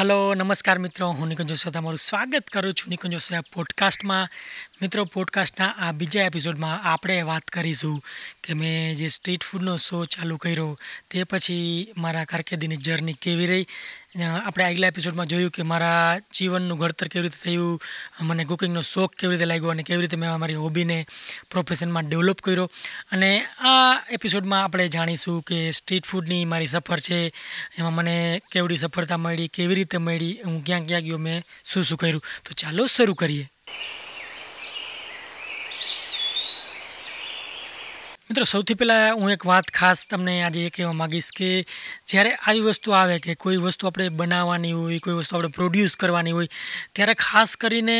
Hello નમસ્કાર મિત્રો. હું નિકુંજ જોશી તમારું સ્વાગત કરું છું. નિકુંજ જોશી પોડકાસ્ટમાં મિત્રો પોડકાસ્ટના આ બીજા એપિસોડમાં આપણે વાત કરીશું કે મેં જે સ્ટ્રીટ ફૂડનો શો ચાલુ કર્યો તે પછી મારા કારકિર્દીની જર્ની કેવી રહી. આપણે આગલા એપિસોડમાં જોયું કે મારા જીવનનું ઘડતર કેવી રીતે થયું, મને કુકિંગનો શોખ કેવી રીતે લાગ્યો અને કેવી રીતે મેં મારી હોબીને પ્રોફેશનમાં ડેવલપ કર્યો. અને આ એપિસોડમાં આપણે જાણીશું કે સ્ટ્રીટ ફૂડની મારી સફર છે, એમાં મને કેવડી સફળતા મળી, કેવી રીતે મળી, હું ક્યાં ક્યાં ગયો, મેં શું શું કર્યું. તો ચાલો શરૂ કરીએ. મિત્રો, સૌથી પહેલાં હું એક વાત ખાસ તમને આજે એ કહેવા માગીશ કે જ્યારે આવી વસ્તુ આવે કે કોઈ વસ્તુ આપણે બનાવવાની હોય, કોઈ વસ્તુ આપણે પ્રોડ્યુસ કરવાની હોય, ત્યારે ખાસ કરીને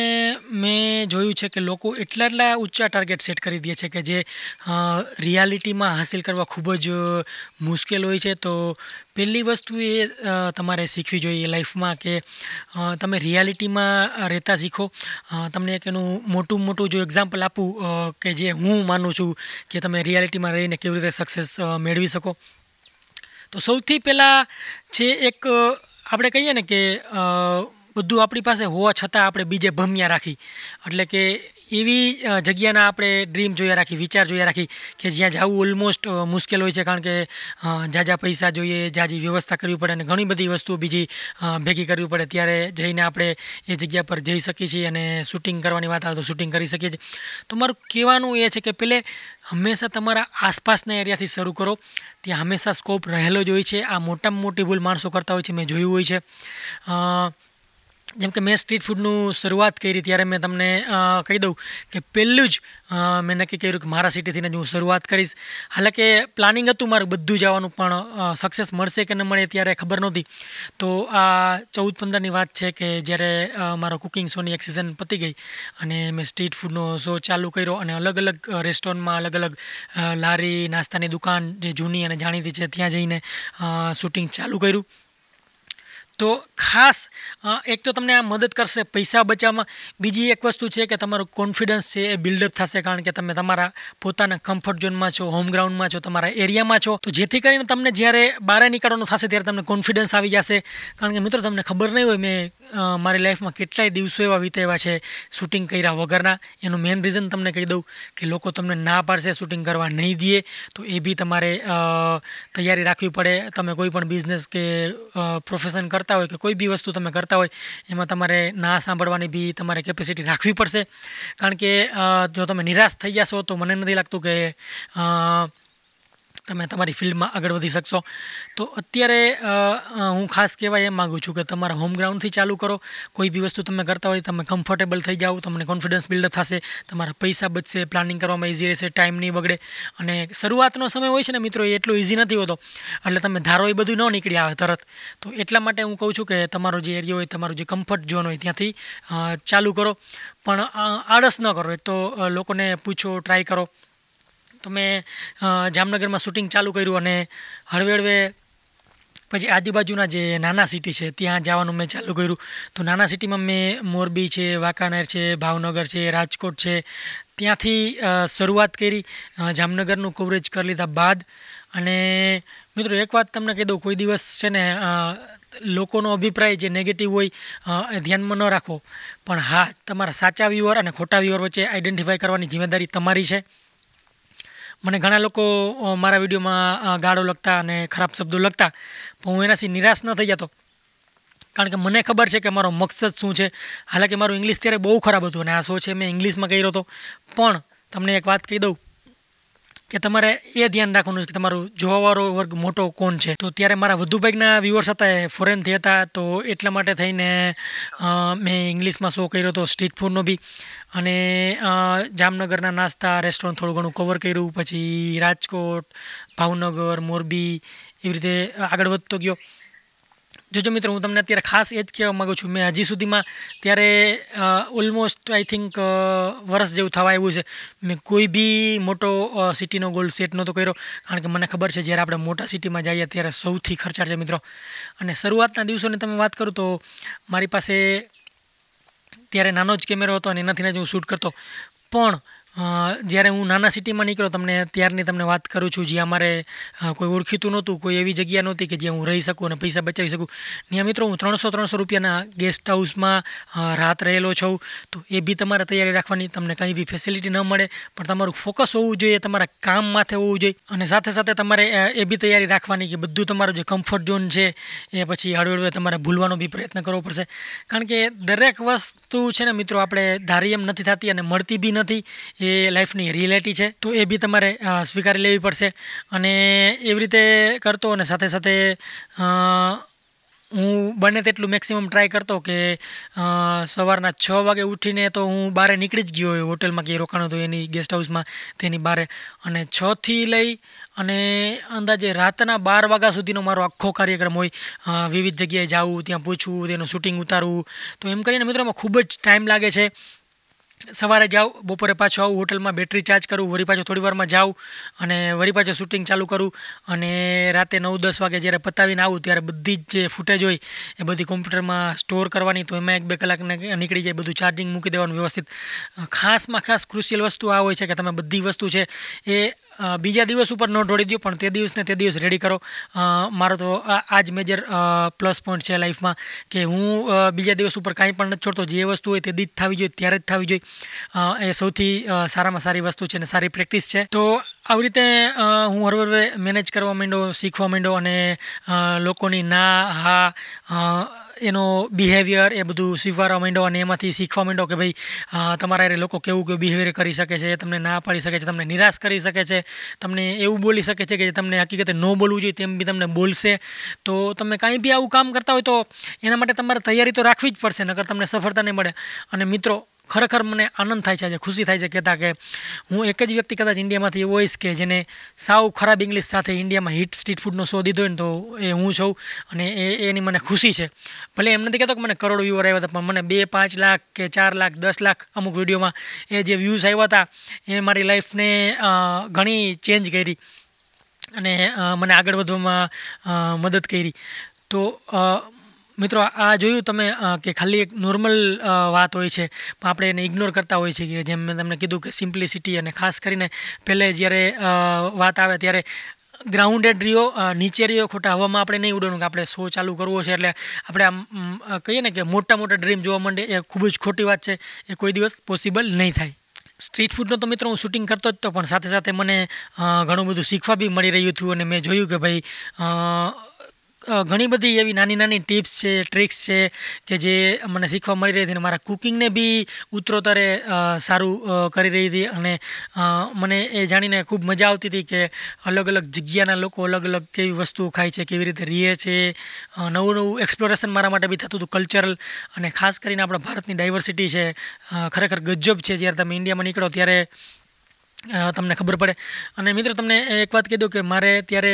મેં જોયું છે કે લોકો એટલા એટલા ઊંચા ટાર્ગેટ સેટ કરી દે છે કે જે રિયાલિટીમાં હાસિલ કરવા ખૂબ જ મુશ્કેલ હોય છે. તો પહેલી વસ્તુ એ તમારે શીખવી જોઈએ લાઈફમાં કે તમે રિયાલિટીમાં રહેતા શીખો. તમને એક એનું મોટું મોટું જો એક્ઝામ્પલ આપું કે જે હું માનું છું કે તમે રિયાલિટીમાં રહીને કેવી રીતે સક્સેસ મેળવી શકો? તો સૌથી પહેલાં જે એક આપણે કહીએ ને કે બધું આપણી પાસે હોવા છતાં આપણે બીજે ભમ્યા રાખી. એટલે કે એવી જગ્યાના આપણે ડ્રીમ જોયા રાખી, વિચાર જોયા રાખી કે જ્યાં જવું ઓલમોસ્ટ મુશ્કેલ હોય છે. કારણ કે ઝાઝા પૈસા જોઈએ ઝાઝી વ્યવસ્થા કરવી પડે અને ઘણી બધી વસ્તુઓ બીજી ભેગી કરવી પડે. ત્યારે જઈને આપણે એ જગ્યા પર જઈ શકીએ છીએ અને શૂટિંગ કરવાની વાત આવે તો શૂટિંગ કરી શકીએ છીએ. તો મારું કહેવાનું એ છે કે પહેલે હંમેશા તમારા આસપાસના એરિયાથી શરૂ કરો. ત્યાં હંમેશા સ્કોપ રહેલો જ હોય છે. આ મોટામાં મોટી ભૂલ માણસો કરતા હોય છે. મેં જોયું હોય છે. જેમ કે મેં સ્ટ્રીટ ફૂડનું શરૂઆત કરી ત્યારે મેં તમને કહી દઉં કે પહેલું જ મેં નક્કી કર્યું કે મારા સિટીથી જ હું શરૂઆત કરીશ. હાલાકે પ્લાનિંગ હતું મારું બધું જવાનું, પણ સક્સેસ મળશે કે ન મળે ત્યારે ખબર નહોતી. તો આ ચૌદ પંદરની વાત છે કે જ્યારે મારો કુકિંગ શોની એક સિઝન પતી ગઈ અને મેં સ્ટ્રીટ ફૂડનો શો ચાલુ કર્યો અને અલગ અલગ રેસ્ટોરન્ટમાં અલગ અલગ લારી, નાસ્તાની દુકાન જે જૂની અને જાણીતી છે, ત્યાં જઈને શૂટિંગ ચાલુ કર્યું. તો ખાસ એક તો તમને આ મદદ કરશે પૈસા બચાવવામાં. બીજી એક વસ્તુ છે કે તમારું કોન્ફિડન્સ છે એ બિલ્ડઅપ થશે કારણ કે તમે તમારા પોતાના કમ્ફર્ટ ઝોનમાં છો હોમ ગ્રાઉન્ડમાં છો, તમારા એરિયામાં છો. તો જેથી કરીને તમને જ્યારે બહાર નીકળવાનું થશે ત્યારે તમને કોન્ફિડન્સ આવી જશે. કારણ કે મિત્રો તમને ખબર નહીં હોય, મેં મારી લાઈફમાં કેટલાય દિવસો એવા વિતાવ્યા છે શૂટિંગ કર્યા વગરના. એનું મેઇન રીઝન તમને કહી દઉં કે લોકો તમને ના પાડશે શૂટિંગ કરવા નહીં દે. તો એ બી તમારે તૈયારી રાખવી પડે. તમે કોઈ પણ બિઝનેસ કે પ્રોફેશન કરતા કરતા હોય કે કોઈ બી વસ્તુ તમે કરતા હોય, એમાં તમારે ના સાંભળવાની બી તમારે કેપેસિટી રાખવી પડશે. કારણ કે જો તમે નિરાશ થઈ જશો તો મને નથી લાગતું કે તમે તમારી ફિલ્ડમાં આગળ વધી શકશો. તો અત્યારે હું ખાસ કહેવાય એમ માગું છું કે તમારા હોમ ગ્રાઉન્ડથી ચાલુ કરો. કોઈ બી વસ્તુ તમે કરતા હોય, તમે કમ્ફર્ટેબલ થઈ જાઓ, તમને કોન્ફિડન્સ બિલ્ડ થશે, તમારા પૈસા બચશે પ્લાનિંગ કરવામાં ઇઝી રહેશે ટાઈમ નહીં બગડે. અને શરૂઆતનો સમય હોય છે ને મિત્રો, એ એટલો ઇઝી નથી હોતો. એટલે તમે ધારો એ બધું ન નીકળી આવે તરત. તો એટલા માટે હું કહું છું કે તમારો જે એરિયા હોય, તમારું જે કમ્ફર્ટ ઝોન હોય ત્યાંથી ચાલુ કરો. પણ આળસ ન કરો. તો લોકોને પૂછો ટ્રાય કરો. તો મેં જામનગરમાં શૂટિંગ ચાલુ કર્યું અને હળવે હળવે પછી આજુબાજુના જે નાના સિટી છે, ત્યાં જવાનું મેં ચાલુ કર્યું. તો નાના સિટીમાં મેં મોરબી છે, વાંકાનેર છે, ભાવનગર છે, રાજકોટ છે, ત્યાંથી શરૂઆત કરી જામનગરનું કવરેજ કરી લીધા બાદ અને મિત્રો એક વાત તમને કહી દઉં, કોઈ દિવસ છે ને લોકોનો અભિપ્રાય જે નેગેટિવ હોય ધ્યાનમાં ન રાખો. પણ હા, તમારા સાચા વ્યુઅર અને ખોટા વ્યુઅર વચ્ચે આઈડેન્ટિફાઈ કરવાની જિમ્મેદારી તમારી છે. મને ઘણા લોકો મારા વિડીયોમાં ગાળો લખતા અને ખરાબ શબ્દો લખતા, પણ હું એનાથી નિરાશ ન થઈ જતો. કારણ કે મને ખબર છે કે મારો મકસદ શું છે. હાલાકી મારું ઇંગ્લિશ ત્યારે બહુ ખરાબ હતું અને આ શો છે મેં ઇંગ્લિશમાં કર્યો હતો. પણ તમને એક વાત કહી દઉં. કે તમારે એ ધ્યાન રાખવાનું કે તમારું જોવાવાળો વર્ગ મોટો કોણ છે? તો ત્યારે મારા વધુ ભાગના વ્યુઅર્સ હતા એ ફોરેનથી હતા, તો એટલા માટે થઈને મેં ઇંગ્લિશમાં શો કર્યો હતો સ્ટ્રીટ ફૂડનો બી. અને જામનગરના નાસ્તા રેસ્ટોરન્ટ થોડું ઘણું કવર કર્યું, પછી રાજકોટ, ભાવનગર, મોરબી, એવી રીતે આગળ વધતો ગયો. જોજો મિત્રો, હું તમને અત્યારે ખાસ એ જ કહેવા માગું છું. મેં હજી સુધીમાં ત્યારે ઓલમોસ્ટ આઈ થિંક વર્ષ જેવું થવા આવ્યું છે. મેં કોઈ બી મોટો સિટીનો ગોલ સેટ નહોતો કર્યો. કારણ કે મને ખબર છે, જ્યારે આપણે મોટા સિટીમાં જઈએ ત્યારે સૌથી ખર્ચાળ છે મિત્રો. અને શરૂઆતના દિવસોની તમે વાત કરું તો, મારી પાસે ત્યારે નાનો જ કેમેરો હતો અને એનાથી જ હું શૂટ કરતો. પણ જ્યારે હું નાના સિટીમાં નીકળ્યો તમને ત્યારની તમને વાત કરું છું, જ્યાં અમારે કોઈ ઓળખીતું નહોતું, કોઈ એવી જગ્યા નહોતી કે જ્યાં હું રહી શકું અને પૈસા બચાવી શકું. ત્યાં મિત્રો, હું ત્રણસો ત્રણસો રૂપિયાના ગેસ્ટ હાઉસમાં રાત રહેલો છું. તો એ બી તમારે તૈયારી રાખવાની, તમને કંઈ બી ફેસિલિટી ન મળે, પણ તમારું ફોકસ હોવું જોઈએ, તમારા કામ માથે હોવું જોઈએ. અને સાથે સાથે તમારે એ બી તૈયારી રાખવાની કે બધું તમારું જે કમ્ફર્ટ ઝોન છે, એ પછી હળવે તમારે ભૂલવાનો બી પ્રયત્ન કરવો પડશે. કારણ કે દરેક વસ્તુ છે ને મિત્રો, આપણે ધારી એમ નથી થતી અને મળતી બી નથી. એ લાઈફની રિયાલિટી છે, તો એ બી તમારે સ્વીકારી લેવી પડશે. અને એવી રીતે કરતો અને સાથે સાથે હું બને તેટલું મેક્સિમમ ટ્રાય કરતો કે સવારના છ વાગે ઉઠીને તો હું બહાર નીકળી જ ગયો હોય હોટલમાં કે રોકાણો હતું એની ગેસ્ટ હાઉસમાં તેની બહારે અને છથી લઈ અને અંદાજે રાતના બાર વાગ્યા સુધીનો મારો આખો કાર્યક્રમ હોય. વિવિધ જગ્યાએ જવું, ત્યાં પૂછવું, તેનું શૂટિંગ ઉતારવું. તો એમ કરીને મિત્રોમાં ખૂબ જ ટાઈમ લાગે છે. સવારે જાઉં બપોરે પાછું આવું, હોટલમાં બેટરી ચાર્જ કરું, વળી પાછું થોડી વારમાં જાઉં અને વળી પાછું શૂટિંગ ચાલુ કરું અને રાતે નવ દસ વાગે જ્યારે પતાવીને આવું ત્યારે બધી જ જે ફૂટેજ હોય એ બધી કોમ્પ્યુટરમાં સ્ટોર કરવાની તો એમાં એક બે કલાકને નીકળી જાય, બધું ચાર્જિંગ મૂકી દેવાનું વ્યવસ્થિત. ખાસમાં ખાસ ક્રુશિયલ વસ્તુ આ હોય છે કે તમે બધી વસ્તુ છે એ બીજા દિવસ ઉપર ન ઢોળી દો, પણ તે દિવસને તે દિવસ રેડી કરો. મારો તો આ જ મેજર પ્લસ પોઈન્ટ છે લાઈફમાં કે હું બીજા દિવસ ઉપર કાંઈ પણ નથી છોડતો. જે વસ્તુ હોય તે દીધ થવી જોઈએ, ત્યારે જ થવી જોઈએ. એ સૌથી સારામાં સારી વસ્તુ છે અને સારી પ્રેક્ટિસ છે. તો આવી રીતે હું હરવરે મેનેજ કરવા માંડ્યો, શીખવા માંડ્યો અને લોકોની ના, હા એનો બિહેવિયર એ બધું સ્વીકારવા માંડ્યો અને એમાંથી શીખવા માંડો કે ભાઈ તમારા લોકો કેવું કેવું બિહેવિયર કરી શકે છે, તમને ના પાડી શકે છે, તમને નિરાશ કરી શકે છે, તમને એવું બોલી શકે છે કે તમને હકીકતે ન બોલવું જોઈએ તેમ બી તમને બોલશે. તો તમે કાંઈ બી આવું કામ કરતા હોય તો એના માટે તમારે તૈયારી તો રાખવી જ પડશે, નકર તમને સફળતા નહીં મળે. અને મિત્રો ખરેખર મને આનંદ થાય છે, આજે ખુશી થાય છે કહેતા કે હું એક જ વ્યક્તિ કદાચ ઇન્ડિયામાંથી એવો હોઈશ કે જેને સાવ ખરાબ ઇંગ્લિશ સાથે ઇન્ડિયામાં હિટ સ્ટ્રીટ ફૂડનો શો દીધો ને તો એ હું છું અને એ, એની મને ખુશી છે. ભલે એમ નથી કહેતો કે મને કરોડો વ્યૂઅર આવ્યા હતા, પણ મને બે, પાંચ લાખ કે ચાર લાખ, દસ લાખ અમુક વિડીયોમાં એ જે વ્યૂઝ આવ્યા હતા, એ મારી લાઈફને ઘણી ચેન્જ કરી અને મને આગળ વધવામાં મદદ કરી. તો મિત્રો, આ જોયું તમે કે ખાલી એક નોર્મલ વાત હોય છે. પણ આપણે એને ઇગ્નોર કરતા હોય છે કે જેમ મેં તમને કીધું કે સિમ્પ્લિસિટી અને ખાસ કરીને પહેલે જ્યારે વાત આવે ત્યારે ગ્રાઉન્ડેડ રહ્યો નીચે રહ્યો, ખોટા હવામાં આપણે નહીં ઉડવાનું કે આપણે શો ચાલુ કરવો છે એટલે આપણે આમ કહીએ ને કે મોટા મોટા ડ્રીમ જોવા માંડે એ ખૂબ જ ખોટી વાત છે. એ કોઈ દિવસ પોસિબલ નહીં થાય. સ્ટ્રીટ ફૂડનો તો મિત્રો, હું શૂટિંગ કરતો જ તો, પણ સાથે સાથે મને ઘણું બધું શીખવા બી મળી રહ્યું હતું અને મેં જોયું કે ભાઈ ઘણી બધી એવી નાની નાની ટિપ્સ છે, ટ્રિક્સ છે કે જે મને શીખવા મળી રહી હતી અને મારા કુકિંગને બી ઉત્તરોત્તરે સારું કરી રહી હતી અને મને એ જાણીને ખૂબ મજા આવતી હતી કે અલગ અલગ જગ્યાના લોકો અલગ અલગ કેવી વસ્તુઓ ખાય છે, કેવી રીતે રહે છે નવું નવું એક્સપ્લોરેશન મારા માટે બી થતું હતું કલ્ચરલ અને ખાસ કરીને આપણા ભારતની ડાયવર્સિટી છે ખરેખર ગજબ છે. જ્યારે તમે ઇન્ડિયામાં નીકળો ત્યારે તમને ખબર પડે. અને મિત્રો, તમને એક વાત કહી દઉં કે મારે ત્યારે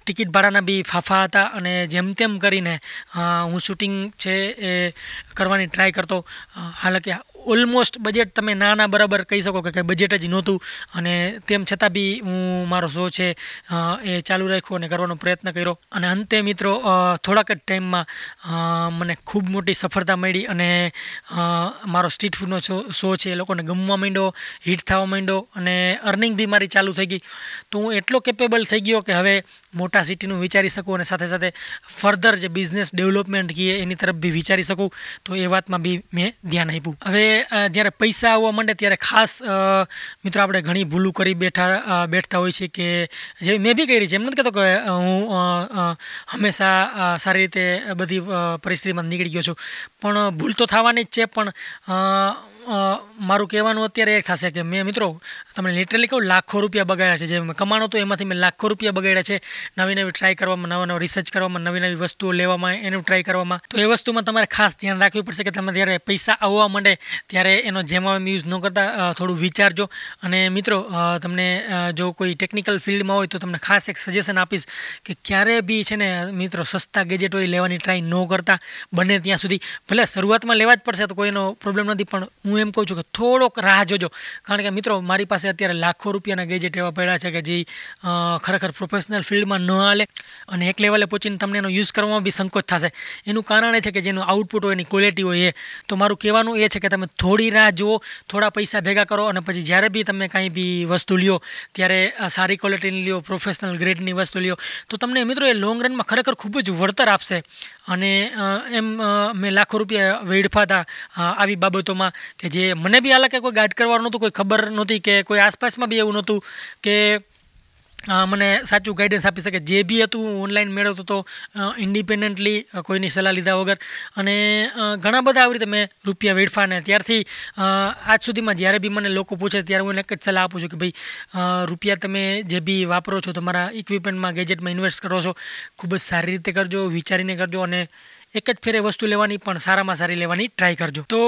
ટિકિટ ભાડાના બી ફાફા હતા અને જેમ તેમ કરીને હું શૂટિંગ છે એ કરવાની ટ્રાય કરતો. હાલાકી ઓલમોસ્ટ બજેટ તમે નાના બરાબર કહી શકો કે બજેટ જ નહોતું. અને તેમ છતાં બી હું, મારો શો છે એ ચાલુ રાખ્યો અને કરવાનો પ્રયત્ન કર્યો. અને અંતે મિત્રો થોડાક જ ટાઈમમાં મને ખૂબ મોટી સફળતા મળી અને મારો સ્ટ્રીટ ફૂડનો શો છે એ લોકોને ગમવા માંડ્યો હિટ થવા માંડ્યો અને અર્નિંગ બી મારી ચાલુ થઈ ગઈ. તો હું એટલો કેપેબલ થઈ ગયો કે હવે મોટા સિટીનું વિચારી શકું અને સાથે સાથે ફર્ધર જે બિઝનેસ ડેવલપમેન્ટ કહીએ એની તરફ બી વિચારી શકું. તો એ વાતમાં બી મેં ધ્યાન આપ્યું. હવે જ્યારે પૈસા આવવા માંડે ત્યારે ખાસ મિત્રો આપણે ઘણી ભૂલું કરી બેઠા બેઠતા હોય છે કે જે મેં બી કરી છે. એમ નથી કહેતો કે હું હંમેશા સારી રીતે બધી પરિસ્થિતિમાં નીકળી ગયો છું. પણ ભૂલ તો થવાની જ છે, પણ મારું કહેવાનું અત્યારે એ થશે કે મેં મિત્રો તમને લિટરલી કહું, લાખો રૂપિયા બગાડ્યા છે. જે મેં કમાણો તો એમાંથી મેં લાખો રૂપિયા બગાડ્યા છે. નવી નવી ટ્રાય કરવામાં, નવા નવા રિસર્ચ કરવામાં, નવી નવી વસ્તુઓ લેવામાં, એનું ટ્રાય કરવામાં. તો એ વસ્તુમાં તમારે ખાસ ધ્યાન રાખવું પડશે કે તમે જ્યારે પૈસા આવવા માંડે ત્યારે એનો જેમાં યુઝ ન કરતા થોડું વિચારજો. અને મિત્રો તમને જો કોઈ ટેકનિકલ ફિલ્ડમાં હોય તો તમને ખાસ એક સજેશન આપીશ કે ક્યારે બી છે ને, મિત્રો, સસ્તા ગેજેટ હોય લેવાની ટ્રાય ન કરતા. બને ત્યાં સુધી. ભલે શરૂઆતમાં લેવા જ પડશે તો કોઈનો પ્રોબ્લેમ નથી, પણ હું હું એમ કહું છું કે થોડોક રાહ જોજો. કારણ કે મિત્રો, મારી પાસે અત્યારે લાખો રૂપિયાના ગેજેટ એવા પડ્યા છે કે જે ખરેખર પ્રોફેશનલ ફિલ્ડમાં ન હાલે અને એક લેવલે પહોંચીને તમને એનો યુઝ કરવામાં બી સંકોચ થશે. એનું કારણ એ છે કે જેનું આઉટપુટ હોય એની ક્વોલિટી હોય એ. તો મારું કહેવાનું એ છે કે તમે થોડી રાહ જુઓ, થોડા પૈસા ભેગા કરો અને પછી જ્યારે બી તમે કાંઈ બી વસ્તુ લ્યો, ત્યારે સારી ક્વોલિટીની લ્યો પ્રોફેશનલ ગ્રેડની વસ્તુ લ્યો, તો તમને મિત્રો એ લોંગ રનમાં ખરેખર ખૂબ જ વળતર આપશે. અને એમ મેં લાખો રૂપિયા વેડફા હતા આવી બાબતોમાં. કે જે મને બી હાલાકે કોઈ ગાઈડ કરવાનું નહોતું, કોઈ ખબર નહોતી કે કોઈ આસપાસમાં બી એવું નહોતું કે મને સાચું ગાઈડન્સ આપી શકે. જે બી હતું, હું ઓનલાઈન મેળવતો હતો ઇન્ડિપેન્ડન્ટલી કોઈની સલાહ લીધા વગર. અને ઘણા બધા આવી રીતે મેં રૂપિયા વેડફાને ત્યારથી આજ સુધીમાં જ્યારે બી મને લોકો પૂછે ત્યારે હું એને એક જ સલાહ આપું છું કે ભાઈ રૂપિયા તમે જે બી વાપરો છો, તમારા ઇક્વિપમેન્ટમાં ગેજેટમાં ઇન્વેસ્ટ કરો છો, ખૂબ જ સારી રીતે કરજો, વિચારીને કરજો અને એક જ ફેરે વસ્તુ લેવાની પણ સારામાં સારી લેવાની ટ્રાય કરજો. તો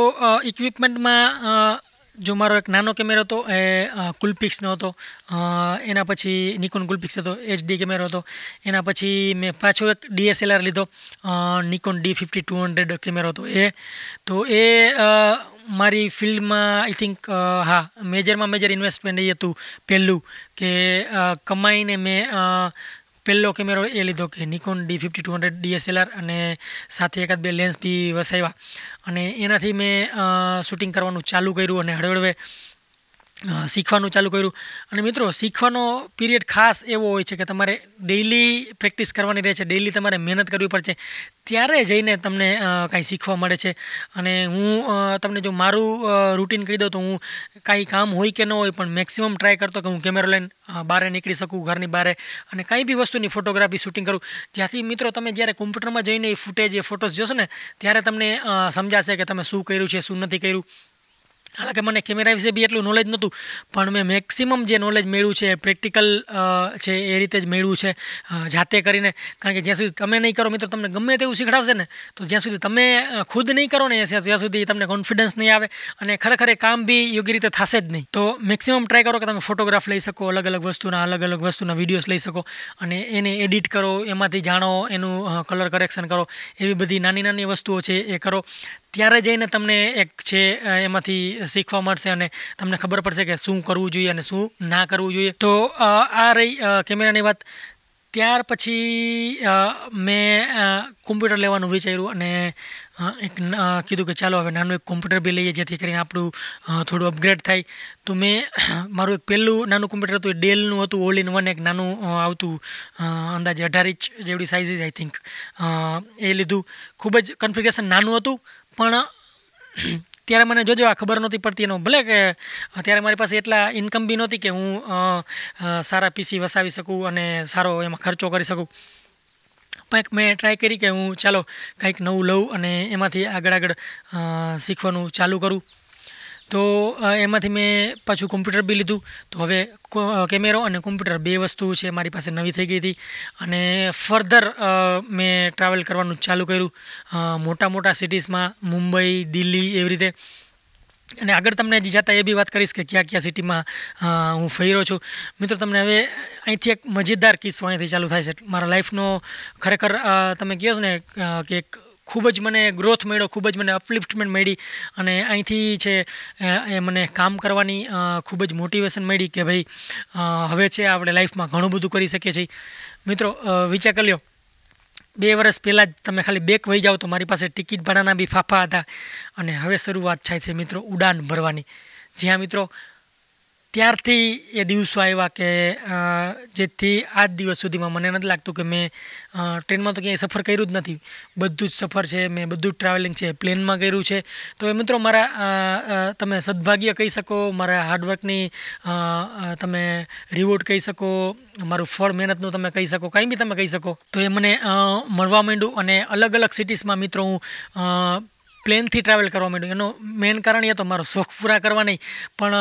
ઇક્વિપમેન્ટમાં જો મારો એક નાનો કેમેરો હતો, એ કુલપિક્સનો હતો એના પછી નિકોન કુલપિક્સ હતો એચડી કેમેરો હતો, એના પછી મેં પાછો એક ડીએસએલઆર લીધો Nikon D fifty two hundred કેમેરો હતો એ. તો એ મારી ફિલ્ડમાં આઈ થિંક હા મેજરમાં મેજર ઇન્વેસ્ટમેન્ટ એ હતું પહેલું કે કમાઈને મેં પહેલો કેમેરો એ લીધો કે Nikon D fifty two hundred DSLR અને સાથે એકાદ બે લેન્સ બી વસાવ્યા. અને એનાથી મેં શૂટિંગ કરવાનું ચાલુ કર્યું અને હળવે શીખવાનું ચાલુ કર્યું. અને મિત્રો, શીખવાનો પીરિયડ ખાસ એવો હોય છે કે તમારે ડેઈલી પ્રેક્ટિસ કરવાની રહે છે. ડેઈલી તમારે મહેનત કરવી પડશે. ત્યારે જઈને તમને કાંઈ શીખવા મળે છે. અને હું તમને જો મારું રૂટીન કહી દઉં તો હું કાંઈ કામ હોય કે ન હોય, પણ મેક્સિમમ ટ્રાય કરતો કે હું કેમેરો લઈને બહાર નીકળી શકું, ઘરની બહાર. અને કાંઈ બી વસ્તુની ફોટોગ્રાફી શૂટિંગ કરું. જ્યાંથી મિત્રો તમે જ્યારે કોમ્પ્યુટરમાં જઈને એ ફૂટેજ એ ફોટોસ જોશો ને, ત્યારે તમને સમજાશે કે તમે શું કર્યું છે, શું નથી કર્યું. હાલાકે મને કેમેરા વિશે બી એટલું નોલેજ નહોતું, પણ મેં મેક્સિમમ જે નોલેજ મેળવ્યું છે પ્રેક્ટિકલ છે, એ રીતે જ મેળવ્યું છે જાતે કરીને. કારણ કે જ્યાં સુધી તમે નહીં કરો મિત્રો, તમને ગમે તેવું શીખડાવશે ને, તો જ્યાં સુધી તમે ખુદ નહીં કરો ને, ત્યાં સુધી તમને કોન્ફિડન્સ નહીં આવે અને ખરેખર કામ બી યોગ્ય રીતે થશે જ નહીં. તો મેક્સિમમ ટ્રાય કરો કે તમે ફોટોગ્રાફ લઈ શકો, અલગ અલગ વસ્તુના, અલગ અલગ વસ્તુના વિડીયોઝ લઈ શકો અને એને એડિટ કરો, એમાંથી જાણો, એનું કલર કરેક્શન કરો, એવી બધી નાની નાની વસ્તુઓ છે એ કરો. ત્યારે જઈને તમને એક છે એમાંથી શીખવા મળશે અને તમને ખબર પડશે કે શું કરવું જોઈએ અને શું ના કરવું જોઈએ. તો આ રહી કેમેરાની વાત ત્યાર પછી મેં કોમ્પ્યુટર લેવાનું વિચાર્યું અને એક કીધું કે ચાલો હવે નાનું એક કોમ્પ્યુટર બી લઈએ જેથી કરીને આપણું થોડું અપગ્રેડ થાય. તો મેં મારું એક પહેલું નાનું કોમ્પ્યુટર હતું એ ડેલનું હતું ઓલ ઇન વન એક નાનું આવતું અંદાજે અઢાર ઇંચ જેવડી સાઇઝ આઈ થિંક એ લીધું. ખૂબ જ કન્ફિગરેશન નાનું હતું, પણ ત્યારે મને જોજો આ ખબર નહોતી પડતી એનો. ભલે કે ત્યારે મારી પાસે એટલા ઇન્કમ બી નહોતી કે હું સારા પીસી વસાવી શકું અને સારો એમાં ખર્ચો કરી શકું. કંઈક મેં ટ્રાય કરી કે હું ચાલો કંઈક નવું લઉં અને એમાંથી આગળ આગળ શીખવાનું ચાલુ કરું. તો એમાંથી મેં પાછું કોમ્પ્યુટર બી લીધું. તો હવે કેમેરો અને કોમ્પ્યુટર બે વસ્તુ છે મારી પાસે નવી થઈ ગઈ હતી. અને ફર્ધર મેં ટ્રાવેલ કરવાનું ચાલુ કર્યું. મોટા મોટા સિટીઝમાં મુંબઈ, દિલ્હી એવી રીતે. અને આગળ તમને હજી જતાં એ બી વાત કરીશ કે કયા કયા સિટીમાં હું ફર્યો છું. મિત્રો, તમને હવે અહીંથી એક મજેદાર કિસ્સો અહીંથી ચાલુ થાય છે. મારા લાઈફનો ખરેખર તમે કહો છો ને કે એક ખૂબ જ મને ગ્રોથ મળ્યો, ખૂબ જ મને અપલિફ્ટમેન્ટ મળી અને અહીંથી છે એ મને કામ કરવાની ખૂબ જ મોટિવેશન મળી કે ભાઈ હવે છે આપણે લાઈફમાં ઘણું બધું કરી શકીએ છીએ. મિત્રો વિચાર કરી લો બે વર્ષ પહેલાં જ તમે ખાલી બેક વહી જાઓ તો મારી પાસે ટિકિટ ભાડાના બી ફાફા હતા અને હવે શરૂઆત થાય છે મિત્રો ઉડાન ભરવાની. જ્યાં મિત્રો ત્યારથી એ દિવસો આવ્યા કે જેથી આજ દિવસ સુધીમાં મને નથી લાગતું કે મેં ટ્રેનમાં તો ક્યાંય સફર કર્યું જ નથી. બધું જ સફર છે, મેં બધું જ ટ્રાવેલિંગ છે, પ્લેનમાં કર્યું છે. તો એ મિત્રો મારા તમે સદભાગ્ય કહી શકો, મારા હાર્ડવર્કની તમે રિવોર્ડ કહી શકો, મારું ફળ મહેનતનું તમે કહી શકો, કંઈ બી તમે કહી શકો. તો એ મને મળવા માંડ્યું અને અલગ અલગ સિટીઝમાં મિત્રો હું પ્લેનથી ટ્રાવેલ કરવા માંડ્યું. એનો મેઇન કારણ એ તો મારો શોખ પૂરા કરવા નહીં પણ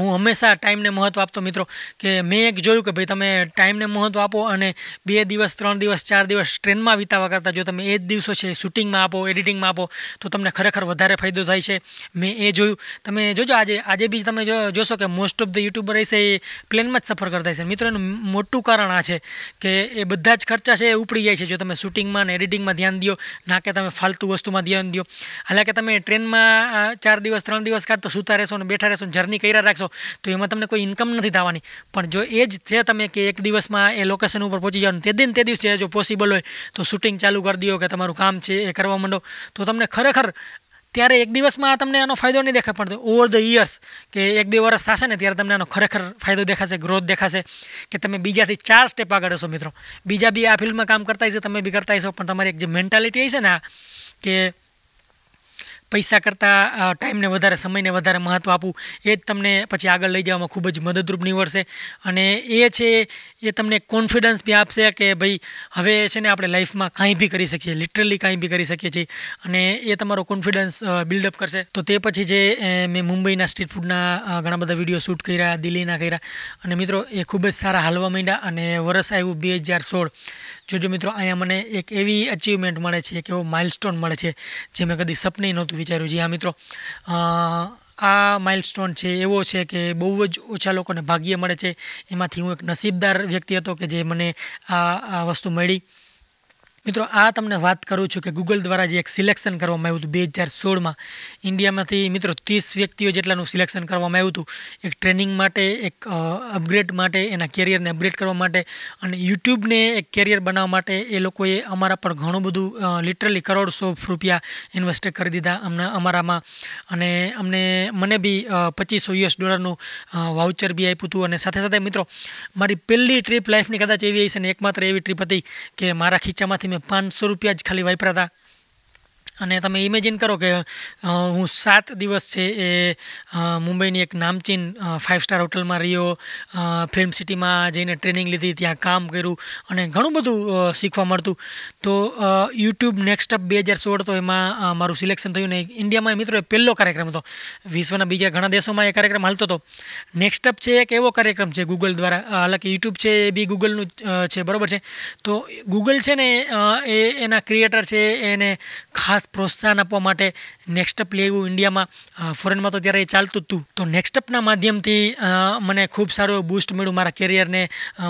હું હંમેશા ટાઈમને મહત્ત્વ આપતો મિત્રો કે મેં એક જોયું કે ભાઈ તમે ટાઈમને મહત્ત્વ આપો અને બે દિવસ, ત્રણ દિવસ, ચાર દિવસ ટ્રેનમાં વિતાવા કરતાં જો તમે એ જ દિવસો છે શૂટિંગમાં આપો એડિટિંગમાં આપો, તો તમને ખરેખર વધારે ફાયદો થાય છે. મેં એ જોયું. તમે જોજો આજે આજે બી તમે જોશો કે મોસ્ટ ઓફ ધ યુટ્યુબર છે એ પ્લેનમાં જ સફર કરતા છે. મિત્રો, એનું મોટું કારણ આ છે કે એ બધા જ ખર્ચા છે એ ઉપડી જાય છે. જો તમે શૂટિંગમાં અને એડિટિંગમાં ધ્યાન દો ના કે તમે ફાલતુ વસ્તુમાં ધ્યાન દો હાલા કે તમે ટ્રેનમાં ચાર દિવસ, ત્રણ દિવસ કાઢતો સૂતા રહેશો ને બેઠા રહેશો જર્ની કર્યા રાખશો, તો એમાં તમને કોઈ ઇન્કમ નથી થવાની. પણ જો એ જ છે તમે કે એક દિવસમાં એ લોકેશન ઉપર પહોંચી જાઓ તે દિન તે દિવસે જો પોસિબલ હોય, તો શૂટિંગ ચાલુ કરી દો કે તમારું કામ છે એ કરવા માંડો, તો તમને ખરેખર ત્યારે એક દિવસમાં તમને આનો ફાયદો નહીં દેખાય, પણ ઓવર ધ યર્સ કે એક બે વર્ષ થશે ને ત્યારે તમને આનો ખરેખર ફાયદો દેખાશે ગ્રોથ દેખાશે, કે તમે બીજાથી ચાર સ્ટેપ આગળ હશો મિત્રો. બીજા બી આ ફિલ્ડમાં કામ કરતા હશે, તમે બી કરતા હશો, પણ તમારી એક જે મેન્ટાલિટી છે ને કે પૈસા કરતાં ટાઈમને વધારે, સમયને વધારે મહત્ત્વ આપવું, એ જ તમને પછી આગળ લઈ જવામાં ખૂબ જ મદદરૂપ નીવડશે. અને એ છે, એ તમને કોન્ફિડન્સ બી આપશે કે ભાઈ હવે છે ને આપણે લાઈફમાં કાંઈ બી કરી શકીએ લિટરલી કાંઈ બી કરી શકીએ છીએ. અને એ તમારો કોન્ફિડન્સ બિલ્ડઅપ કરશે. તો તે પછી જે મેં મુંબઈના સ્ટ્રીટ ફૂડના ઘણા બધા વીડિયો શૂટ કર્યા, દિલ્હીના કર્યા. અને મિત્રો, એ ખૂબ જ સારા હાલવા માંડ્યા અને વરસ આવ્યું બે હજાર સોળ. જોજો મિત્રો, અહીંયા મને એક એવી અચીવમેન્ટ મળે છે, એક એવો માઇલસ્ટોન મળે છે, જે મેં કદી સપને નહોતું વિચાર્યું. જી હા મિત્રો આ માઇલસ્ટોન છે એવો છે કે બહુ જ ઓછા લોકોને ભાગ્ય મળે છે. એમાંથી હું એક નસીબદાર વ્યક્તિ હતો કે જે મને આ વસ્તુ મળી. મિત્રો, આ તમને વાત કરું છું કે ગૂગલ દ્વારા જે એક સિલેક્શન કરવામાં આવ્યું હતું બે હજાર સોળમાં ઇન્ડિયામાંથી મિત્રો ત્રીસ વ્યક્તિઓ જેટલાનું સિલેક્શન કરવામાં આવ્યું હતું. એક ટ્રેનિંગ માટે, એક અપગ્રેડ માટે, એના કેરિયરને અપગ્રેડ કરવા માટે અને યુટ્યુબને એક કેરિયર બનાવવા માટે એ લોકોએ અમારા પર ઘણું બધું લિટરલી કરોડસો રૂપિયા ઇન્વેસ્ટ કરી દીધા અમને, અમારામાં. અને અમને, મને બી પચીસો યુએસ ડોલરનું વાઉચર બી આપ્યું હતું. અને સાથે સાથે મિત્રો, મારી પહેલી ટ્રીપ લાઈફની કદાચ એવી હશે ને, એકમાત્ર એવી ટ્રીપ હતી કે મારા ખીચામાંથી મેં પાંચસો રૂપિયા જ ખાલી વાપરા હતા અને તમે ઇમેજિન કરો કે હું સાત દિવસ છે એ મુંબઈની એક નામચીન ફાઇવ સ્ટાર હોટલમાં રહ્યો ફિલ્મ સિટીમાં જઈને ટ્રેનિંગ લીધી, ત્યાં કામ કર્યું અને ઘણું બધું શીખવા મળતું. તો યુટ્યુબ નેક્સ્ટ અપ બે હજાર સોળ તો એમાં મારું સિલેક્શન થયું ને ઇન્ડિયામાં મિત્રો એ પહેલો કાર્યક્રમ હતો. વિશ્વના બીજા ઘણા દેશોમાં એ કાર્યક્રમ હાલતો હતો. નેક્સ્ટ અપ છે એક એવો કાર્યક્રમ છે ગૂગલ દ્વારા હાલાકી યુટ્યુબ છે એ બી ગૂગલનું છે, બરાબર છે? તો ગૂગલ છે ને એ એના ક્રિએટર છે, એને ખાસ પ્રોત્સાહન આપવા માટે નેક્સ્ટ અપ લેવું ઇન્ડિયામાં ફોરેનમાં તો ત્યારે એ ચાલતું હતું તો. નેક્સ્ટ અપના માધ્યમથી મને ખૂબ સારું એવું બૂસ્ટ મળ્યું. મારા કેરિયરને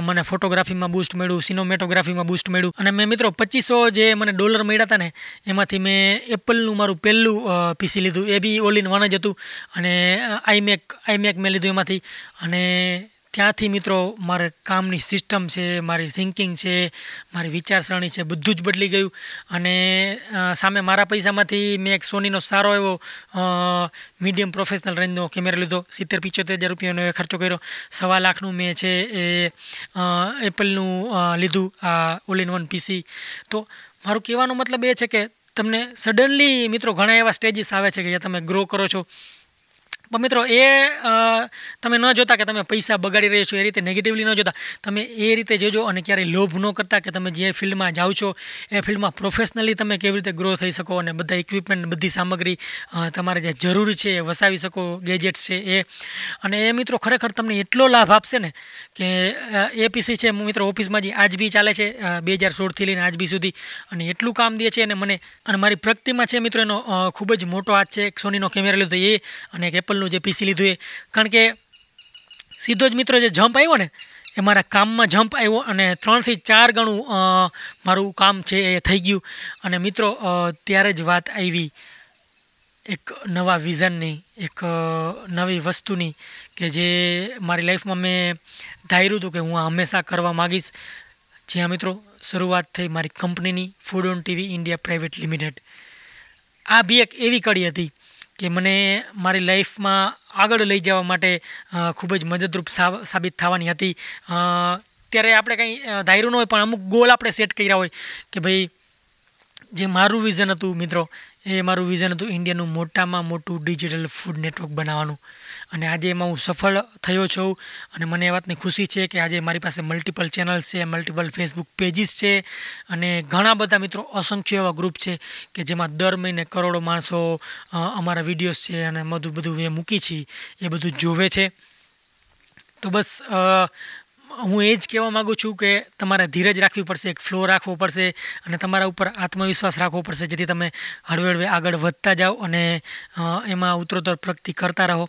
મને ફોટોગ્રાફીમાં બૂસ્ટ મળ્યું સિનોમેટોગ્રાફીમાં બૂસ્ટ મળ્યું. અને મેં મિત્રો પચીસો જે મને ડોલર મળ્યા હતા ને, એમાંથી મેં એપલનું મારું પહેલું પીસી લીધું. એ બી ઓલ ઇન વન જ હતું. અને આઈમેક આઈમેક મેં લીધું એમાંથી. અને ત્યાંથી મિત્રો મારે કામની સિસ્ટમ છે, મારી થિંકિંગ છે, મારી વિચારસરણી છે, બધું જ બદલી ગયું. અને સામે મારા પૈસામાંથી મેં એક સોનીનો સારો એવો મીડિયમ પ્રોફેશનલ રેન્જનો કેમેરા લીધો. સિત્તેર, પિચોતેર હજાર રૂપિયાનો એ ખર્ચો કર્યો. સવા લાખનું મેં છે એ એપલનું લીધું, આ ઓલ ઇન વન પીસી તો મારું કહેવાનો મતલબ એ છે કે તમને સડનલી મિત્રો ઘણા એવા સ્ટેજીસ આવે છે કે જ્યાં તમે ગ્રો કરો છો. પણ મિત્રો એ તમે ન જોતા કે તમે પૈસા બગાડી રહ્યા છો, એ રીતે નેગેટિવલી ન જોતા. તમે એ રીતે જોજો અને ક્યારેય લોભ ન કરતા કે તમે જે ફિલ્ડમાં જાઓ છો, એ ફિલ્ડમાં પ્રોફેશનલી તમે કેવી રીતે ગ્રો થઈ શકો અને બધા ઇક્વિપમેન્ટ બધી સામગ્રી તમારે જે જરૂરી છે એ વસાવી શકો ગેજેટ્સ છે એ. અને એ મિત્રો ખરેખર તમને એટલો લાભ આપશે ને કે એપીસી પીસી છે, મિત્રો ઓફિસમાં જે આજ બી ચાલે છે બે હજાર સોળથી લઈને આજ બી સુધી. અને એટલું કામ દે છે અને મને, અને મારી પ્રગતિમાં છે મિત્રો એનો ખૂબ જ મોટો હાથ છે, એક સોનીનો કેમેરા લીધો એ, અને એક એપલ જે પીસી લીધું એ. કારણ કે સીધો જ મિત્રો જે જમ્પ આવ્યો ને, એ મારા કામમાં જમ્પ આવ્યો અને ત્રણથી ચાર ગણું મારું કામ છે એ થઈ ગયું. અને મિત્રો ત્યારે જ વાત આવી એક નવા વિઝનની એક નવી વસ્તુની કે જે મારી લાઈફમાં મેં ધાર્યું હતું કે હું હંમેશા કરવા માગીશ. જ્યાં મિત્રો, શરૂઆત થઈ મારી કંપનીની Food on TV India private limited આ બી એક એવી કડી હતી કે મને મારી લાઈફમાં આગળ લઈ જવા માટે ખૂબ જ મદદરૂપ સાબિત થવાની હતી. ત્યારે આપણે કંઈ ધાર્યું ન હોય પણ અમુક ગોલ આપણે સેટ કર્યા હોય કે ભાઈ, જે મારું વિઝન હતું મિત્રો એ મારું વિઝન હતું ઇન્ડિયાનું મોટામાં મોટું ડિજિટલ ફૂડ નેટવર્ક બનાવવાનું. અને આજે એમાં હું સફળ થયો છું અને મને એ વાતની ખુશી છે કે આજે મારી પાસે મલ્ટિપલ ચેનલ્સ છે મલ્ટિપલ ફેસબુક પેજીસ છે અને ઘણા બધા મિત્રો અસંખ્ય એવા ગ્રુપ છે કે જેમાં દર મહિને કરોડો માણસો અમારા વિડીયોઝ છે અને બધું બધું એ મૂકી છીએ એ બધું જોવે છે. તો બસ હું એ જ કહેવા માગું છું કે તમારે ધીરજ રાખવી પડશે, એક ફ્લો રાખવો પડશે અને તમારા ઉપર આત્મવિશ્વાસ રાખવો પડશે, જેથી તમે હળવે હળવે આગળ વધતા જાઓ અને એમાં ઉત્તરોત્તર પ્રગતિ કરતા રહો.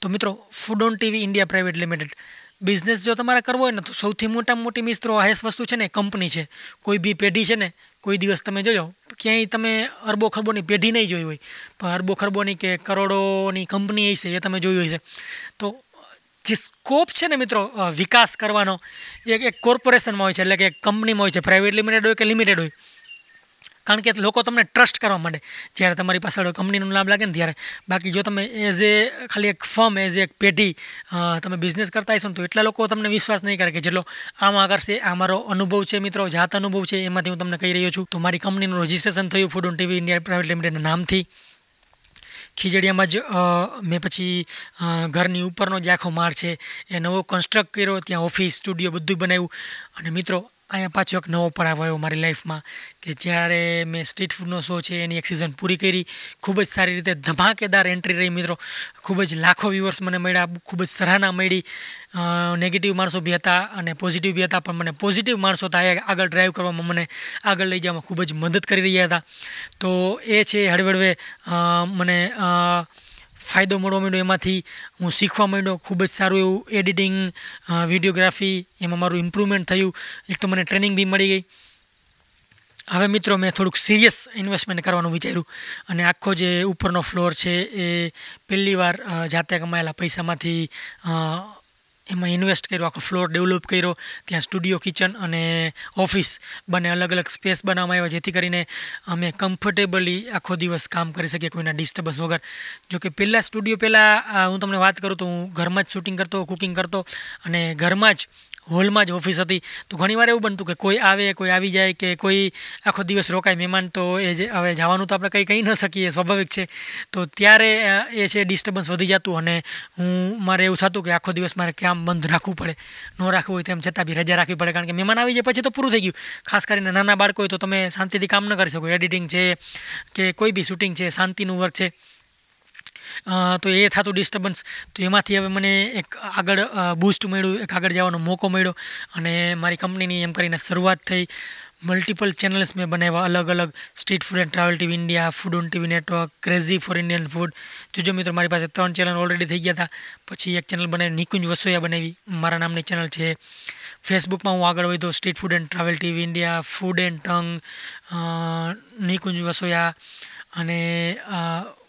તો મિત્રો Food on TV India private limited business જો તમારે કરવો હોય ને, તો સૌથી મોટામાં મોટી મિત્રો હાઈએસ્ટ વસ્તુ છે ને કંપની છે. કોઈ બી પેઢી છે ને, કોઈ દિવસ તમે જોજો, ક્યાંય તમે અરબો ખરબોની પેઢી નહીં જોઈ હોય. પણ અરબો ખરબોની કે કરોડોની કંપની હશે એ તમે જોઈ હોય છે. તો જે સ્કોપ છે ને મિત્રો વિકાસ કરવાનો એક એક કોર્પોરેશનમાં હોય છે, એટલે કે કંપનીમાં હોય છે પ્રાઇવેટ લિમિટેડ હોય કે લિમિટેડ હોય. કારણ કે લોકો તમને ટ્રસ્ટ કરવા માંડે. જ્યારે તમારી પાછળ કંપનીનું નામ લાગે ને ત્યારે. બાકી જો તમે એઝ એ ખાલી એક ફર્મ એઝ એ એક પેઢી તમે બિઝનેસ કરતા હશો ને તો એટલા લોકો તમને વિશ્વાસ નહીં કરે કે જેટલો આમાં કરશે આ મારો અનુભવ છે મિત્રો, જાત અનુભવ છે, એમાંથી હું તમને કહી રહ્યો છું. તો મારી કંપનીનું રજિસ્ટ્રેશન થયું Food on TV India private લિમિટેડના નામથી. ખીજડીયામાં જ મેં પછી ઘરની ઉપરનો જે આખો માળ છે, એ નવો કન્સ્ટ્રક્ટ કર્યો. ત્યાં ઓફિસ સ્ટુડિયો બધું બનાવ્યું. અને મિત્રો અહીંયા પાછો એક નવો પડાવ આવ્યો મારી લાઈફમાં કે જ્યારે મેં સ્ટ્રીટ ફૂડનો શો છે એની એક સિઝન પૂરી કરી, ખૂબ જ સારી રીતે ધમાકેદાર એન્ટ્રી રહી મિત્રો. ખૂબ જ લાખો વ્યુઅર્સ મને મળ્યા, ખૂબ જ સરાહના મળી. નેગેટિવ માણસો બી હતા અને પોઝિટિવ બી હતા, પણ મને પોઝિટિવ માણસો હતા આગળ ડ્રાઈવ કરવામાં મને આગળ લઈ જવામાં ખૂબ જ મદદ કરી રહ્યા હતા. તો એ છે હળવે મને ફાયદો મળવા માંડ્યો. એમાંથી હું શીખવા માંડ્યો. ખૂબ જ સારું એવું એડિટિંગ વિડીયોગ્રાફી એમાં મારું ઇમ્પ્રુવમેન્ટ થયું. એક તો મને ટ્રેનિંગ બી મળી ગઈ. હવે મિત્રો મેં થોડુંક સિરિયસ ઇન્વેસ્ટમેન્ટ કરવાનું વિચાર્યું. અને આખો જે ઉપરનો ફ્લોર છે એ પહેલી વાર જાતે કમાયેલા પૈસામાંથી એમાં ઇન્વેસ્ટ કર્યો, આખો ફ્લોર ડેવલપ કર્યો, ત્યાં સ્ટુડિયો કિચન અને ઓફિસ બંને અલગ અલગ સ્પેસ બનાવવામાં આવ્યા, જેથી કરીને અમે કમ્ફર્ટેબલી આખો દિવસ કામ કરી શકીએ કોઈના ડિસ્ટર્બન્સ વગર. જોકે પહેલાં સ્ટુડિયો પહેલાં હું તમને વાત કરું તો હું ઘરમાં જ શૂટિંગ કરતો કુકિંગ કરતો અને ઘરમાં જ હોલમાં જ ઓફિસ હતી. તો ઘણીવાર એવું બનતું કે કોઈ આવે, કોઈ આવી જાય કે કોઈ આખો દિવસ રોકાય મહેમાન, તો એ જે હવે જવાનું તો આપણે કંઈ કહી ન શકીએ, સ્વાભાવિક છે. તો ત્યારે એ છે ડિસ્ટર્બન્સ વધી જતું અને હું, મારે એવું થતું કે આખો દિવસ મારે કામ બંધ રાખવું પડે. ન રાખવું હોય તેમ છતાં બી રજા રાખવી પડે, કારણ કે મહેમાન આવી જાય પછી તો પૂરું થઈ ગયું. ખાસ કરીને નાના બાળકો હોય તો તમે શાંતિથી કામ ન કરી શકો. એડિટિંગ છે કે કોઈ બી શૂટિંગ છે, શાંતિનું વર્ક છે. તો એ થતું ડિસ્ટર્બન્સ તો એમાંથી હવે મને એક આગળ બૂસ્ટ મળ્યું, એક આગળ જવાનો મોકો મળ્યો અને મારી કંપનીની એમ કરીને શરૂઆત થઈ. મલ્ટિપલ ચેનલ્સ મેં બનાવ્યા, અલગ અલગ. Street Food and Travel TV India Food on TV network crazy for Indian food જોજો મિત્રો મારી પાસે ત્રણ ચેનલ ઓલરેડી થઈ ગયા હતા પછી એક ચેનલ બનાવી, નિકુંજ વસોયા બનાવી. મારા નામની ચેનલ છે. ફેસબુકમાં હું આગળ વધ્યો. Street Food and Travel TV India Food and tongue Nikunj Vasoya. અને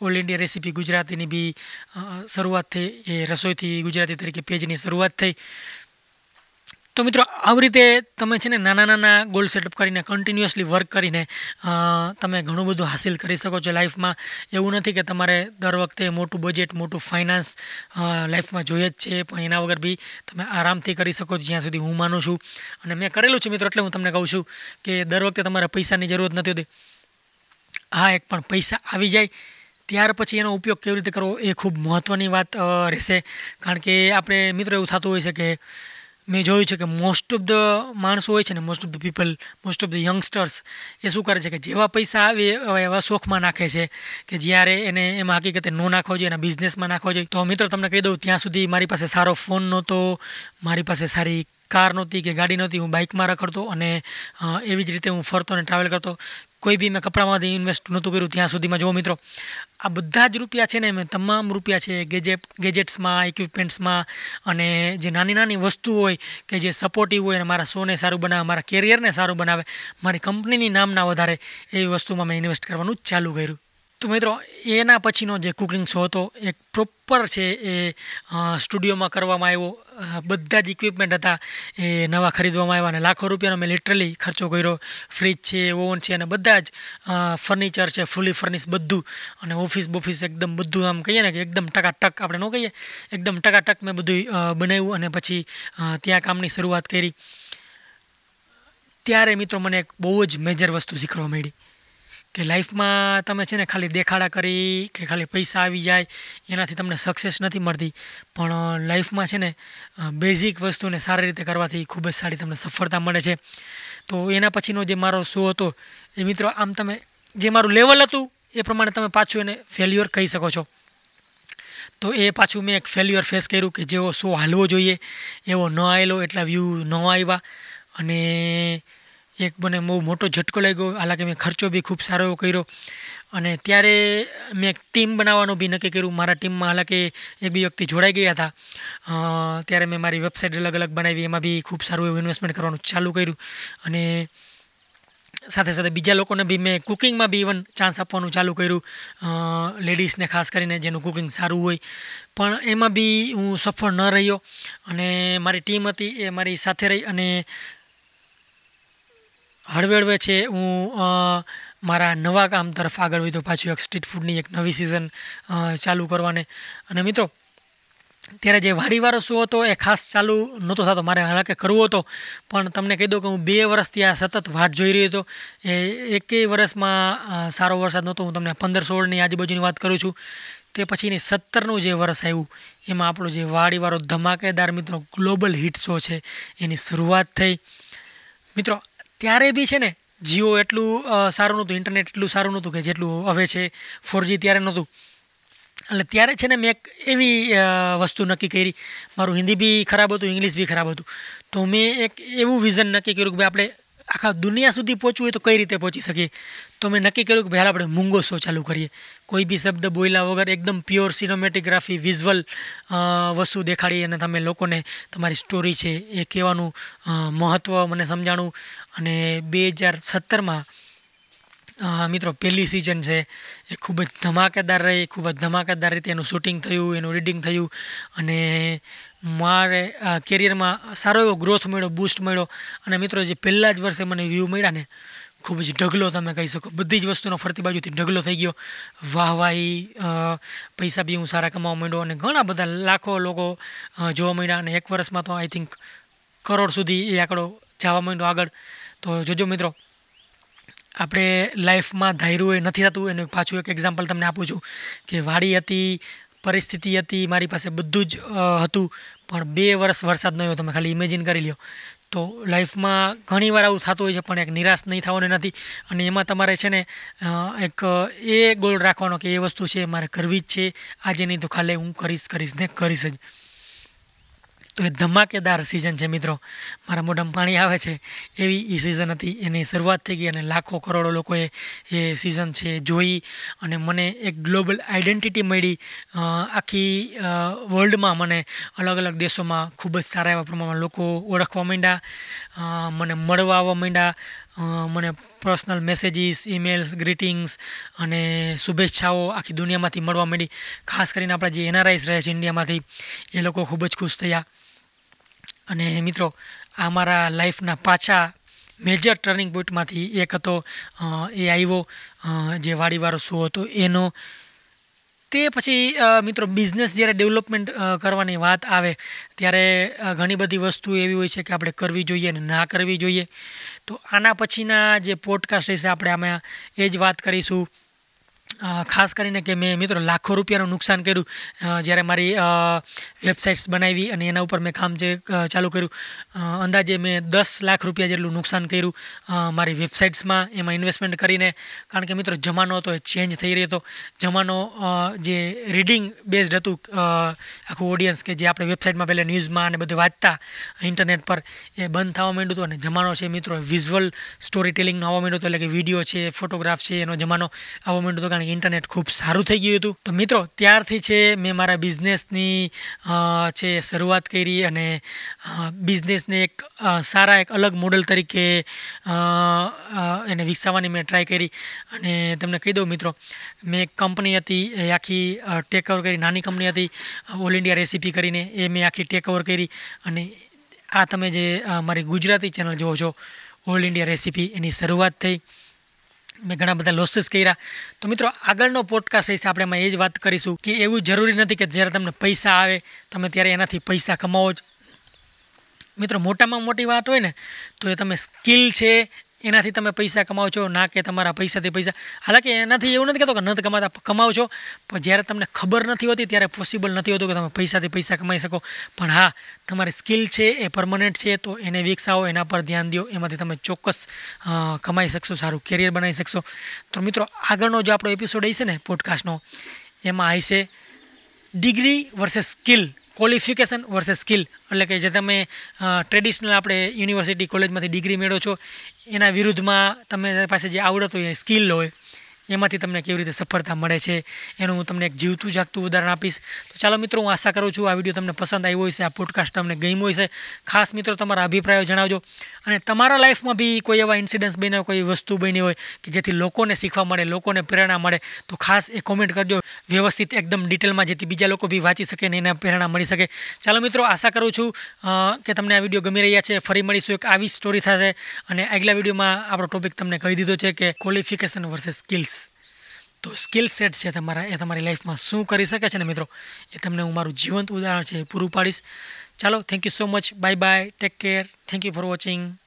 ઓલ ઇન્ડિયા રેસીપી ગુજરાતીની બી શરૂઆત થઈ. એ રસોઈથી ગુજરાતી તરીકે પેજની શરૂઆત થઈ. તો મિત્રો, આવી રીતે તમે છે ને નાના નાના ગોલ સેટઅપ કરીને કન્ટિન્યુઅસલી વર્ક કરીને તમે ઘણું બધું હાસિલ કરી શકો છો લાઈફમાં એવું નથી કે તમારે દર વખતે મોટું બજેટ મોટું ફાઇનાન્સ લાઈફમાં જોઈએ જ છે. પણ એના વગર બી તમે આરામથી કરી શકો જ્યાં સુધી હું માનું છું. અને મેં કરેલું છે મિત્રો, એટલે હું તમને કહું છું કે દર વખતે તમારે પૈસાની જરૂરત નથી હોતી. હા એક પણ પૈસા આવી જાય. ત્યાર પછી એનો ઉપયોગ કેવી રીતે કરવો એ ખૂબ મહત્ત્વની વાત રહેશે. કારણ કે આપણે મિત્રો એવું થતું હોય છે કે મેં જોયું છે કે મોસ્ટ ઓફ ધ માણસો હોય છે ને most of the people most of the youngsters એ શું કરે છે કે જેવા પૈસા આવે એવા શોખમાં નાખે છે કે જ્યારે એને એમાં હકીકતે નો નાખવો જોઈએ, એના બિઝનેસમાં નાખવો જોઈએ. તો મિત્રો, તમને કહી દઉં, ત્યાં સુધી મારી પાસે સારો ફોન નહોતો, મારી પાસે સારી કાર નહોતી કે ગાડી નહોતી, હું બાઇકમાં રખડતો અને એવી જ રીતે હું ફરતો અને ટ્રાવેલ કરતો. કોઈ બી મેં કપડામાં ઇન્વેસ્ટ નહોતું કર્યું ત્યાં સુધીમાં. જુઓ મિત્રો, આ બધા જ રૂપિયા છે ને, મેં તમામ રૂપિયા છે ગેજેટ ગેજેટ્સમાં ઇક્વિપમેન્ટ્સમાં અને જે નાની નાની વસ્તુ હોય કે જે સપોર્ટિવ હોય અને મારા શોને સારું બનાવે, મારા કેરિયરને સારું બનાવે, મારી કંપનીની નામના વધારે એવી વસ્તુમાં મેં ઇન્વેસ્ટ કરવાનું ચાલુ કર્યું. તો મિત્રો, એના પછીનો જે કુકિંગ શો હતો, એક પ્રોપર છે એ સ્ટુડિયોમાં કરવામાં આવ્યો. બધા જ ઇક્વિપમેન્ટ હતા એ નવા ખરીદવામાં આવ્યા અને લાખો રૂપિયાનો મેં લિટરલી ખર્ચો કર્યો. ફ્રીજ છે ઓવન છે અને બધા જ ફર્નિચર છે ફૂલી ફર્નિશ બધું. અને ઓફિસ બોફિસ એકદમ બધું આમ કહીએ ને કે એકદમ ટકાટક આપણે ન કહીએ, એકદમ ટકાટક મેં બધું બનાવ્યું અને પછી ત્યાં કામની શરૂઆત કરી. ત્યારે મિત્રો મને એક બહુ જ મેજર વસ્તુ શીખવા મળી. કે લાઈફમાં તમે છે ને ખાલી દેખાડા કરી કે ખાલી પૈસા આવી જાય, એનાથી તમને સક્સેસ નથી મળતી. પણ લાઈફમાં છે ને બેઝિક વસ્તુને સારી રીતે કરવાથી ખૂબ જ સારી તમને સફળતા મળે છે. તો એના પછીનો જે મારો શો હતો, એ મિત્રો આમ તમે, જે મારું લેવલ હતું, એ પ્રમાણે તમે પાછું એને ફેલ્યુઅર કહી શકો છો. તો એ પાછું મેં એક ફેલ્યુઅર ફેસ કર્યું કે જેવો શો હાલવો જોઈએ, એવો ન આવેલો એટલા વ્યૂ ન આવ્યા. અને એક મને બહુ મોટો ઝટકો લાગ્યો. હાલાકી મેં ખર્ચો બી ખૂબ સારો એવો કર્યો. અને ત્યારે મેં એક ટીમ બનાવવાનું બી નક્કી કર્યું. મારા ટીમમાં હાલાકી એક બી વ્યક્તિ જોડાઈ ગયા હતા. ત્યારે મેં મારી વેબસાઇટ અલગ અલગ બનાવી. એમાં બી ખૂબ સારું એવું ઇન્વેસ્ટમેન્ટ કરવાનું ચાલુ કર્યું. અને સાથે સાથે બીજા લોકોને બી મેં કુકિંગમાં બી ઇવન ચાન્સ આપવાનું ચાલુ કર્યું. લેડીઝને ખાસ કરીને જેનું કુકિંગ સારું હોય. પણ એમાં બી હું સફળ ન રહ્યો. અને મારી ટીમ હતી એ મારી સાથે રહી અને હળવે હળવે છે, હું મારા નવા કામ તરફ આગળ વધ્યો, પાછું એક સ્ટ્રીટ ફૂડની એક નવી સિઝન ચાલુ કરવાને. અને મિત્રો, ત્યારે જે વાડીવાળો શો હતો એ ખાસ ચાલુ નહોતો થતો, મારે હાલાકે કરવો હતો. પણ તમને કહી દઉં કે હું બે વર્ષથી આ સતત વાટ જોઈ રહ્યો હતો. એ એકેય વર્ષમાં સારો વરસાદ નહોતો, હું તમને પંદર સોળની આજુબાજુની વાત કરું છું. તે પછીની સત્તરનું જે વર્ષ આવ્યું, એમાં આપણો જે વાડીવાળો ધમાકેદાર મિત્રો ગ્લોબલ હિટ શો છે, એની શરૂઆત થઈ. મિત્રો ત્યારે બી છે ને, જીઓ એટલું સારું નહોતું, ઇન્ટરનેટ એટલું સારું નહોતું કે જેટલું હવે છે ફોરજી ત્યારે નહોતું. એટલે ત્યારે છે ને મેં એક એવી વસ્તુ નક્કી કરી. મારું હિન્દી બી ખરાબ હતું, ઇંગ્લિશ બી ખરાબ હતું. તો મેં એક એવું વિઝન નક્કી કર્યું કે ભાઈ આપણે આખા દુનિયા સુધી પહોંચવું હોય તો કઈ રીતે પહોંચી શકીએ? તો મેં નક્કી કર્યું કે પહેલાં આપણે મૂંગો શો ચાલુ કરીએ. કોઈ બી શબ્દ બોલ્યા વગર એકદમ પ્યોર સિનેમેટોગ્રાફી વિઝ્યુઅલ વસ્તુ દેખાડી અને તમે લોકોને તમારી સ્ટોરી છે એ કહેવાનું મહત્ત્વ મને સમજાણું. અને બે હજાર સત્તરમાં મિત્રો પહેલી સિઝન છે. એ ખૂબ જ ધમાકેદાર રહી, ખૂબ જ ધમાકેદાર રીતે એનું શૂટિંગ થયું, એનું રીડિંગ થયું. અને મારે કેરિયરમાં સારો એવો ગ્રોથ મળ્યો બૂસ્ટ મળ્યો. અને મિત્રો, જે પહેલાં જ વર્ષે મને વ્યૂ મળ્યા ને, ખૂબ જ ઢગલો તમે કહી શકો. બધી જ વસ્તુનો ફરતી બાજુથી ઢગલો થઈ ગયો. વાહવાહી પૈસા બી હું સારા કમાવા માંડ્યો અને ઘણા બધા લાખો લોકો જોવા મળ્યા અને એક વર્ષમાં તો આઈ થિંક કરોડ સુધી એ આંકડો જવા માંડ્યો આગળ. તો જોજો મિત્રો, આપણે લાઈફમાં ધાર્યું એ નથી થતું. એનું પાછું એક એક્ઝામ્પલ તમને આપું છું કે વાડી હતી પરિસ્થિતિ હતી, મારી પાસે બધું જ હતું, પણ બે વર્ષ વરસાદ ન તમે ખાલી ઇમેજિન કરી લ્યો. તો લાઈફમાં ઘણીવાર આવું થતું હોય છે, પણ એક નિરાશ નહીં થવાનું નથી. અને એમાં તમારે છે ને એક, એ ગોલ રાખવાનો કે એ વસ્તુ છે, મારે કરવી જ છે. આજે નહીં તો ખાલી હું કરીશ કરીશ ને કરીશ જ. તો એ ધમાકેદાર સિઝન છે મિત્રો. મારા મોઢામાં પાણી આવે છે. એવી એ સિઝન હતી. એની શરૂઆત થઈ ગઈ અને લાખો કરોડો લોકોએ એ સિઝન છે જોઈ અને મને એક ગ્લોબલ આઈડેન્ટિટી મળી. આખી વર્લ્ડમાં મને અલગ અલગ દેશોમાં ખૂબ જ સારા એવા પ્રમાણમાં લોકો ઓળખવા માંડ્યા. મને મળવા આવવા માંડ્યા. મને પર્સનલ મેસેજીસ ઈમેલ્સ ગ્રીટિંગ્સ અને શુભેચ્છાઓ આખી દુનિયામાંથી મળવા માંડી. ખાસ કરીને આપણા જે એનઆરઆઈસ રહે છે ઇન્ડિયામાંથી, એ લોકો ખૂબ જ ખુશ થયા. અને મિત્રો આ મારા લાઈફના પાછા મેજર ટર્નિંગ પોઈન્ટમાંથી એક હતો એ આવ્યો જે વાડીવાળો શો હતો, એનો. તે પછી મિત્રો બિઝનેસ જ્યારે ડેવલપમેન્ટ કરવાની વાત આવે, ત્યારે ઘણી બધી વસ્તુ એવી હોય છે કે આપણે કરવી જોઈએ અને ના કરવી જોઈએ. તો આના પછીના જે પોડકાસ્ટ રહેશે આપણે આમાં એ જ વાત કરીશું. ખાસ કરીને કે મેં મિત્રો લાખો રૂપિયાનું નુકસાન કર્યું જ્યારે મારી વેબસાઇટ્સ બનાવી અને એના ઉપર મેં કામ જે ચાલુ કર્યું. અંદાજે મેં દસ લાખ રૂપિયા જેટલું નુકસાન કર્યું મારી વેબસાઇટ્સમાં, એમાં ઇન્વેસ્ટમેન્ટ કરીને. કારણ કે મિત્રો જમાનો હતો, એ ચેન્જ થઈ રહ્યો હતો. જમાનો જે રીડિંગ બેઝડ હતું આખું ઓડિયન્સ કે જે આપણે વેબસાઇટમાં પહેલાં ન્યૂઝમાં અને બધું વાંચતા ઇન્ટરનેટ પર, એ બંધ થવા માંડ્યું હતું. અને જમાનો છે મિત્રો વિઝ્યુઅલ સ્ટોરી ટેલિંગનો આવવા માંડ્યો હતો. એટલે કે વીડિયો છે ફોટોગ્રાફ છે, એનો જમાનો આવવા માંડ્યો હતો. કારણ ઇન્ટરનેટ ખૂબ સારું થઈ ગયું હતું. તો મિત્રો, ત્યારથી છે મેં મારા બિઝનેસની છે શરૂઆત કરી અને બિઝનેસને એક સારા એક અલગ મોડલ તરીકે એને વિકસાવવાની મેં ટ્રાય કરી. અને તમને કહી દઉં મિત્રો, મેં એક કંપની હતી, એ આખી ટેક ઓવર કરી, નાની કંપની હતી ઓલ ઇન્ડિયા રેસીપી કરીને, એ મેં આખી ટેક ઓવર કરી. અને આ તમે જે મારી ગુજરાતી ચેનલ જુઓ છો ઓલ ઇન્ડિયા રેસીપી એની શરૂઆત થઈ. મેં ઘણા બધા લોસીસ કર્યા. તો મિત્રો, આગળનો પોડકાસ્ટ રહેશે આપણે એમાં એ જ વાત કરીશું કે એવું જરૂરી નથી કે જ્યારે તમને પૈસા આવે, તમે ત્યારે એનાથી પૈસા કમાવો જ. મિત્રો, મોટામાં મોટી વાત હોય ને, તો એ તમે સ્કિલ છે એનાથી તમે પૈસા કમાવો છો, ના કે તમારા પૈસાથી પૈસા. હાલાકી એનાથી એવું નથી કહેતો કે નથી કમાતા કમાવો છો. પણ જ્યારે તમને ખબર નથી હોતી, ત્યારે પોસિબલ નથી હોતું કે તમે પૈસાથી પૈસા કમાઈ શકો. પણ હા, તમારી સ્કિલ છે એ પરમનન્ટ છે, તો એને વિકસાવો, એના પર ધ્યાન દો એમાંથી તમે ચોક્કસ કમાઈ શકશો, સારું કેરિયર બનાવી શકશો. તો મિત્રો, આગળનો જે આપણો એપિસોડ હશે ને પોડકાસ્ટનો એમાં હશે degree versus skill qualification versus skill એટલે કે જે તમે ટ્રેડિશનલ આપણે યુનિવર્સિટી કોલેજમાંથી ડિગ્રી મેળવો છો, એના વિરુદ્ધમાં તમે પાસે જે આવડત હોય સ્કિલ હોય એમાંથી તમને કેવી રીતે સફળતા મળે છે એનું હું તમને એક જીવતું જાગતું ઉદાહરણ આપીશ. તો ચાલો મિત્રો, હું આશા કરું છું આ વીડિયો તમને પસંદ આવ્યો હશે, આ પોડકાસ્ટ તમને ગમ્યો હશે. ખાસ મિત્રો, તમારા અભિપ્રાયો જણાવજો. અને તમારા લાઈફમાં બી કોઈ એવા ઇન્સિડન્ટ્સ બન્યા, કોઈ વસ્તુ બની હોય કે જેથી લોકોને શીખવા મળે, લોકોને પ્રેરણા મળે, તો ખાસ એ કોમેન્ટ કરજો. વ્યવસ્થિત એકદમ ડિટેલમાં જેથી બીજા લોકો બી વાંચી શકે ને એને પ્રેરણા મળી શકે. ચાલો મિત્રો, આશા કરું છું કે તમને આ વીડિયો ગમી રહ્યા છે. ફરી મળીશું એક આવી સ્ટોરી થશે અને આગલા વિડીયોમાં આપણો ટોપિક તમને કહી દીધો છે કે ક્વોલિફિકેશન વર્સેસ સ્કિલ્સ તો સ્કિલ સેટ છે તમારા, એ તમારી લાઈફમાં શું કરી શકે છે ને મિત્રો? એ તમને હું મારું જીવંત ઉદાહરણ છે પૂરું પાડીશ. ચાલો thank you so much bye bye take care thank you for watching